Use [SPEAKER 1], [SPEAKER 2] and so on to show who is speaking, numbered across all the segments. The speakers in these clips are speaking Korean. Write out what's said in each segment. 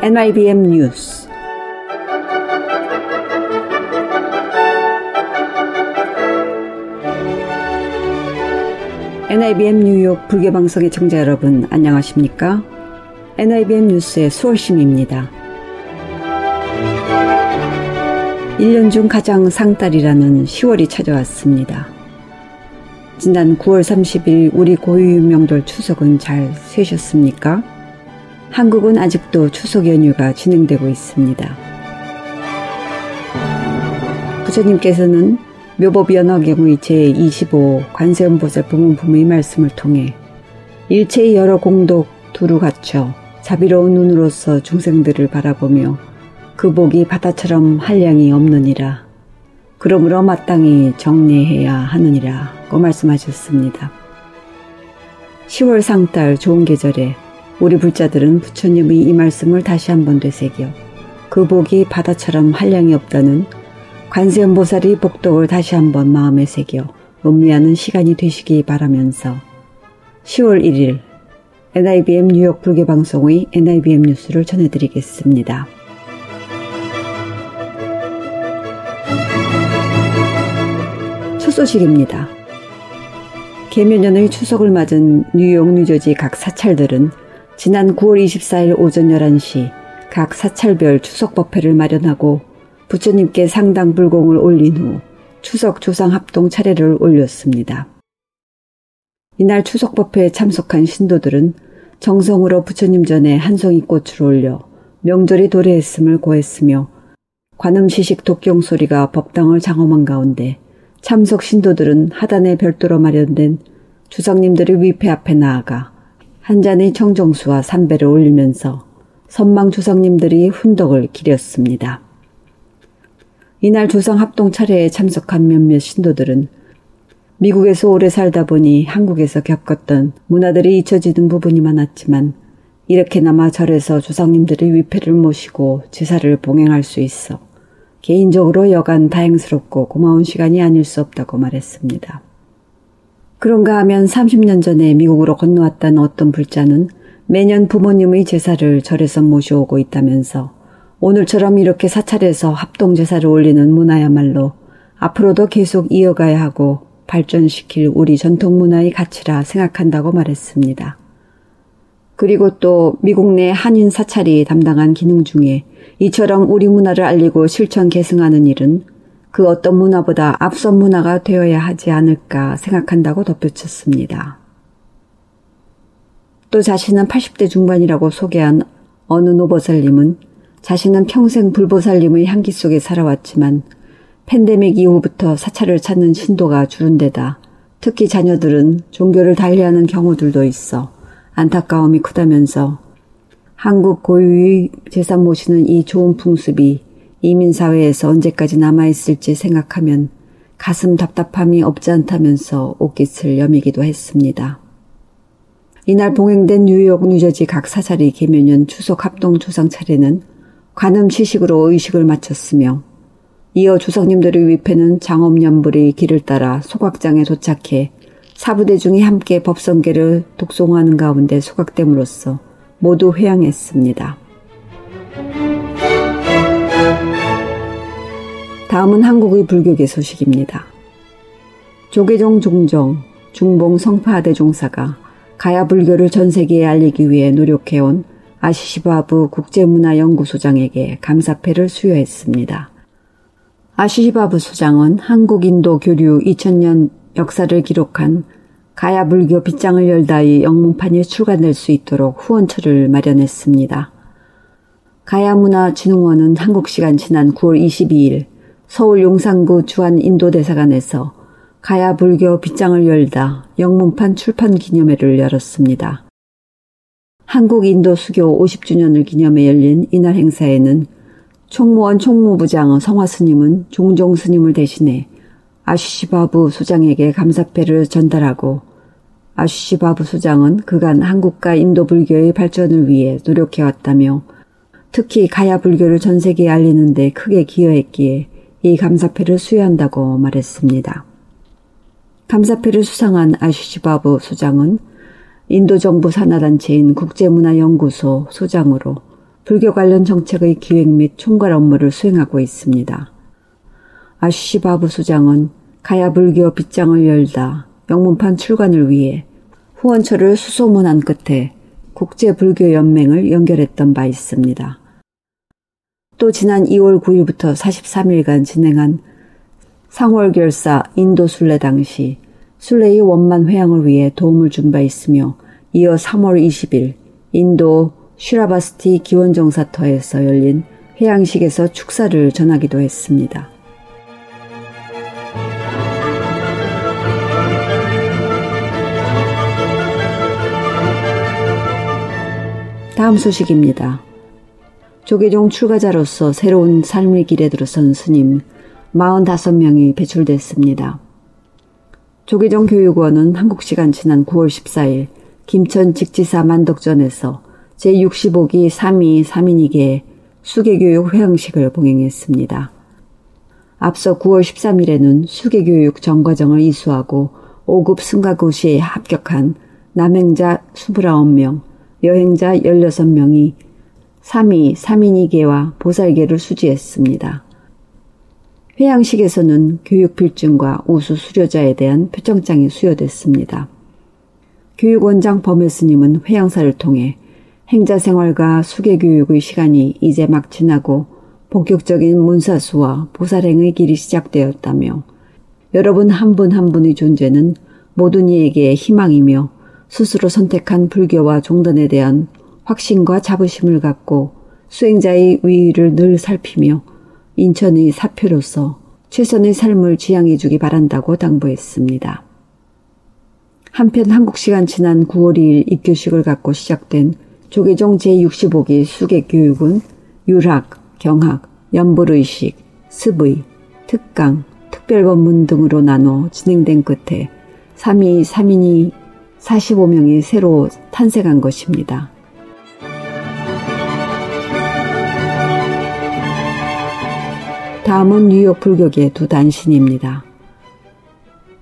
[SPEAKER 1] NIBM 뉴스 NIBM 뉴욕 불교방송의 청자 여러분 안녕하십니까? NIBM 뉴스의 수월심입니다. 1년 중 가장 상달이라는 10월이 찾아왔습니다. 지난 9월 30일 우리 고유 명절 추석은 잘 쇠셨습니까? 한국은 아직도 추석 연휴가 진행되고 있습니다. 부처님께서는 묘법연화 경의 제25 관세음보살 부문품의 말씀을 통해 일체의 여러 공덕 두루 갖춰 자비로운 눈으로서 중생들을 바라보며 그 복이 바다처럼 한량이 없느니라. 그러므로 마땅히 정리해야 하느니라고 말씀하셨습니다. 10월 상달 좋은 계절에 우리 불자들은 부처님의 이 말씀을 다시 한번 되새겨 그 복이 바다처럼 한량이 없다는 관세음보살의 복덕을 다시 한번 마음에 새겨 음미하는 시간이 되시기 바라면서 10월 1일 NIBM 뉴욕 불교방송의 NIBM 뉴스를 전해드리겠습니다. 소식입니다. 개면연의 추석을 맞은 뉴욕, 뉴저지 각 사찰들은 지난 9월 24일 오전 11시 각 사찰별 추석 법회를 마련하고 부처님께 상당 불공을 올린 후 추석 조상 합동 차례를 올렸습니다. 이날 추석 법회에 참석한 신도들은 정성으로 부처님 전에 한 송이 꽃을 올려 명절이 도래했음을 고했으며 관음 시식 독경 소리가 법당을 장엄한 가운데 참석 신도들은 하단에 별도로 마련된 주상님들의 위패 앞에 나아가 한 잔의 청정수와 삼배를 올리면서 선망 조상님들이 훈덕을 기렸습니다. 이날 조상 합동 차례에 참석한 몇몇 신도들은 미국에서 오래 살다 보니 한국에서 겪었던 문화들이 잊혀지는 부분이 많았지만 이렇게나마 절에서 조상님들의 위패를 모시고 제사를 봉행할 수 있어 개인적으로 여간 다행스럽고 고마운 시간이 아닐 수 없다고 말했습니다. 그런가 하면 30년 전에 미국으로 건너왔던 어떤 불자는 매년 부모님의 제사를 절에서 모셔오고 있다면서 오늘처럼 이렇게 사찰에서 합동 제사를 올리는 문화야말로 앞으로도 계속 이어가야 하고 발전시킬 우리 전통 문화의 가치라 생각한다고 말했습니다. 그리고 또 미국 내 한인 사찰이 담당한 기능 중에 이처럼 우리 문화를 알리고 실천 계승하는 일은 그 어떤 문화보다 앞선 문화가 되어야 하지 않을까 생각한다고 덧붙였습니다. 또 자신은 80대 중반이라고 소개한 어느 노보살님은 자신은 평생 불보살님의 향기 속에 살아왔지만 팬데믹 이후부터 사찰을 찾는 신도가 줄은 데다 특히 자녀들은 종교를 달리하는 경우들도 있어 안타까움이 크다면서 한국 고유의 재산 모시는 이 좋은 풍습이 이민사회에서 언제까지 남아있을지 생각하면 가슴 답답함이 없지 않다면서 옷깃을 여미기도 했습니다. 이날 봉행된 뉴욕, 뉴저지 각 사찰의 개면연 추석 합동 조상 차례는 관음 시식으로 의식을 마쳤으며 이어 조상님들의 위패는 장엄연불의 길을 따라 소각장에 도착해 사부대중이 함께 법성계를 독송하는 가운데 소각됨으로써 모두 회양했습니다. 다음은 한국의 불교계 소식입니다. 조계종 종정, 중봉 성파대 종사가 가야 불교를 전 세계에 알리기 위해 노력해온 아시시바부 국제문화연구소장에게 감사패를 수여했습니다. 아시시바부 소장은 한국인도 교류 2000년 역사를 기록한 가야 불교 빗장을 열다의 영문판이 출간될 수 있도록 후원처를 마련했습니다. 가야문화진흥원은 한국 시간 지난 9월 22일 서울 용산구 주한 인도대사관에서 가야 불교 빗장을 열다 영문판 출판 기념회를 열었습니다. 한국 인도 수교 50주년을 기념해 열린 이날 행사에는 총무원 총무부장 성화 스님은 종종 스님을 대신해 아시시바부 소장에게 감사패를 전달하고 아시시바부 소장은 그간 한국과 인도 불교의 발전을 위해 노력해왔다며 특히 가야 불교를 전 세계에 알리는 데 크게 기여했기에 이 감사패를 수여한다고 말했습니다. 감사패를 수상한 아시시바브 소장은 인도 정부 산하단체인 국제문화연구소 소장으로 불교 관련 정책의 기획 및 총괄 업무를 수행하고 있습니다. 아시시바브 소장은 가야 불교 빗장을 열다 영문판 출간을 위해 후원처를 수소문한 끝에 국제불교연맹을 연결했던 바 있습니다. 또 지난 2월 9일부터 43일간 진행한 상월결사 인도 순례 당시 순례의 원만 회양을 위해 도움을 준 바 있으며 이어 3월 20일 인도 슈라바스티 기원정사터에서 열린 회양식에서 축사를 전하기도 했습니다. 다음 소식입니다. 조계종 출가자로서 새로운 삶의 길에 들어선 스님 45명이 배출됐습니다. 조계종 교육원은 한국 시간 지난 9월 14일 김천 직지사 만덕전에서 제65기 3위 3인이계 수계교육 회양식을 봉행했습니다. 앞서 9월 13일에는 수계교육 전과정을 이수하고 5급 승가고시에 합격한 남행자 29명, 여행자 16명이 3위 3인이계와 보살계를 수지했습니다. 회양식에서는 교육필증과 우수 수료자에 대한 표정장이 수여됐습니다. 교육원장 범혜 스님은 회양사를 통해 행자생활과 수계교육의 시간이 이제 막 지나고 본격적인 문사수와 보살행의 길이 시작되었다며 여러분 한 분한 한 분의 존재는 모든 이에게 희망이며 스스로 선택한 불교와 종단에 대한 확신과 자부심을 갖고 수행자의 위위를 늘 살피며 인천의 사표로서 최선의 삶을 지향해 주기 바란다고 당부했습니다. 한편 한국 시간 지난 9월 2일 입교식을 갖고 시작된 조계종 제65기 수객교육은 유학, 경학, 연불의식, 습의, 특강, 특별법문 등으로 나눠 진행된 끝에 3위 3인이 45명이 새로 탄생한 것입니다. 다음은 뉴욕 불교계 두 단신입니다.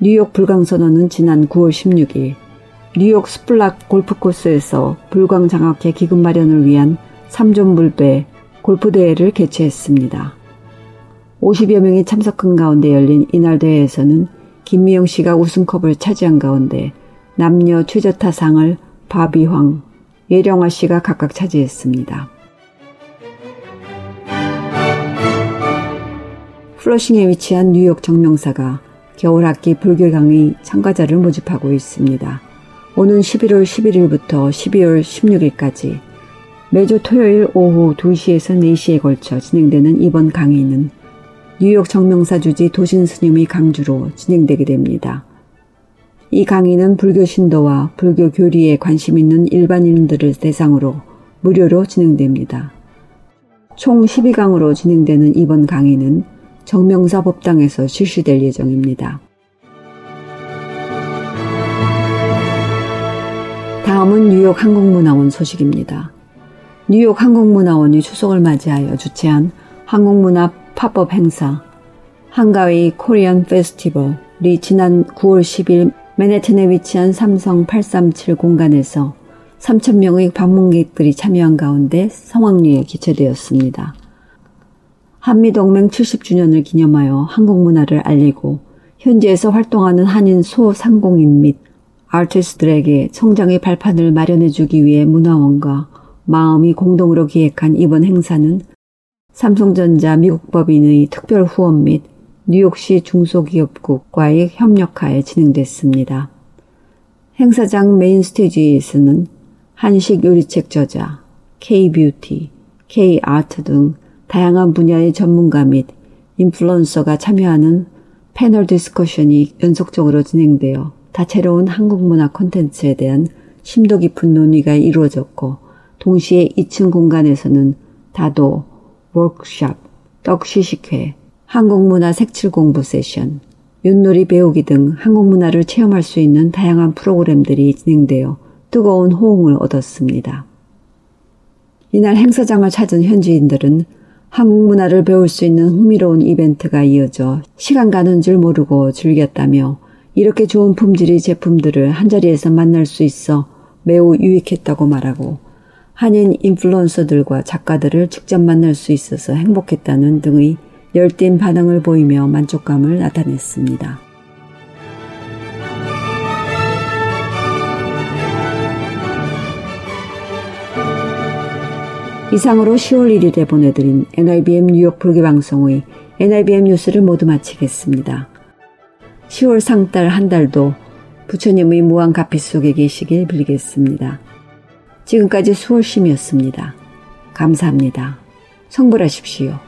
[SPEAKER 1] 뉴욕 불광선언은 지난 9월 16일 뉴욕 스플락 골프코스에서 불광 장학회 기금 마련을 위한 3종 불배 골프대회를 개최했습니다. 50여 명이 참석한 가운데 열린 이날 대회에서는 김미영 씨가 우승컵을 차지한 가운데 남녀 최저타상을 바비황, 예령화 씨가 각각 차지했습니다. 플러싱에 위치한 뉴욕 정명사가 겨울학기 불교 강의 참가자를 모집하고 있습니다. 오는 11월 11일부터 12월 16일까지 매주 토요일 오후 2시에서 4시에 걸쳐 진행되는 이번 강의는 뉴욕 정명사 주지 도신 스님의 강주로 진행되게 됩니다. 이 강의는 불교 신도와 불교 교리에 관심 있는 일반인들을 대상으로 무료로 진행됩니다. 총 12강으로 진행되는 이번 강의는 정명사 법당에서 실시될 예정입니다. 다음은 뉴욕 한국문화원 소식입니다. 뉴욕 한국문화원이 추석을 맞이하여 주최한 항공문화 팝업 행사 한가위 코리안 페스티벌이 지난 9월 10일 맨해튼에 위치한 삼성 837 공간에서 3천명의 방문객들이 참여한 가운데 성황리에 개최되었습니다. 한미동맹 70주년을 기념하여 한국 문화를 알리고 현지에서 활동하는 한인 소상공인 및 아티스트들에게 성장의 발판을 마련해주기 위해 문화원과 마음이 공동으로 기획한 이번 행사는 삼성전자 미국 법인의 특별 후원 및 뉴욕시 중소기업국과의 협력하에 진행됐습니다. 행사장 main stage에서는 한식 요리책 저자, K-beauty, K-art 등 다양한 분야의 전문가 및 인플루언서가 참여하는 panel discussion이 연속적으로 진행되어 다채로운 한국 문화 콘텐츠에 대한 심도 깊은 논의가 이루어졌고 동시에 2층 공간에서는 다도, 워크샵, 떡시식회, 한국문화 색칠 공부 세션, 윷놀이 배우기 등 한국 문화를 체험할 수 있는 다양한 프로그램들이 진행되어 뜨거운 호응을 얻었습니다. 이날 행사장을 찾은 현지인들은 한국 문화를 배울 수 있는 흥미로운 이벤트가 이어져 시간 가는 줄 모르고 즐겼다며 이렇게 좋은 품질의 제품들을 한자리에서 만날 수 있어 매우 유익했다고 말하고 한인 인플루언서들과 작가들을 직접 만날 수 있어서 행복했다는 등의 열띤 반응을 보이며 만족감을 나타냈습니다. 이상으로 10월 1일에 보내드린 NIBM 뉴욕 불기방송의 NIBM 뉴스를 모두 마치겠습니다. 10월 상달 한 달도 부처님의 무한 가피 속에 계시길 빌겠습니다. 지금까지 수월심이었습니다. 감사합니다. 성불하십시오.